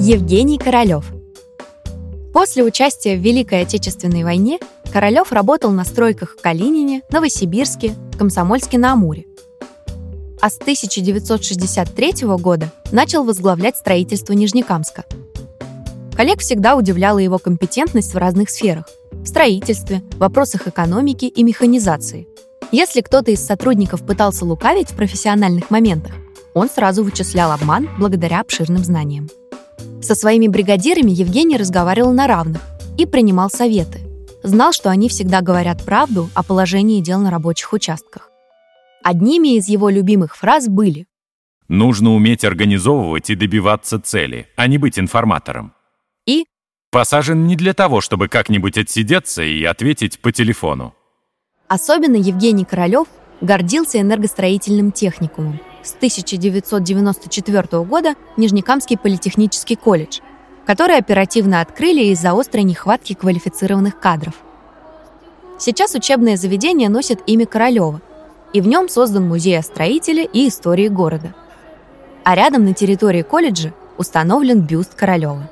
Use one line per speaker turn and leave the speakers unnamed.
Евгений Королёв После участия в Великой Отечественной войне Королёв работал на стройках в Калинине, Новосибирске, Комсомольске-на-Амуре. А с 1963 года начал возглавлять строительство Нижнекамска. Коллег всегда удивляла его компетентность в разных сферах – в строительстве, вопросах экономики и механизации. Если кто-то из сотрудников пытался лукавить в профессиональных моментах, он сразу вычислял обман благодаря обширным знаниям. Со своими бригадирами Евгений разговаривал на равных и принимал советы. Знал, что они всегда говорят правду о положении дел на рабочих участках. Одними из его любимых фраз были
«Нужно уметь организовывать и добиваться цели, а не быть информатором».
И
«Посажен не для того, чтобы как-нибудь отсидеться и ответить по телефону».
Особенно Евгений Королёв гордился энергостроительным техникумом, с 1994 года Нижнекамский политехнический колледж, который оперативно открыли из-за острой нехватки квалифицированных кадров. Сейчас учебное заведение носит имя Королева, и в нем создан музей о строителе и истории города. А рядом на территории колледжа установлен бюст Королева.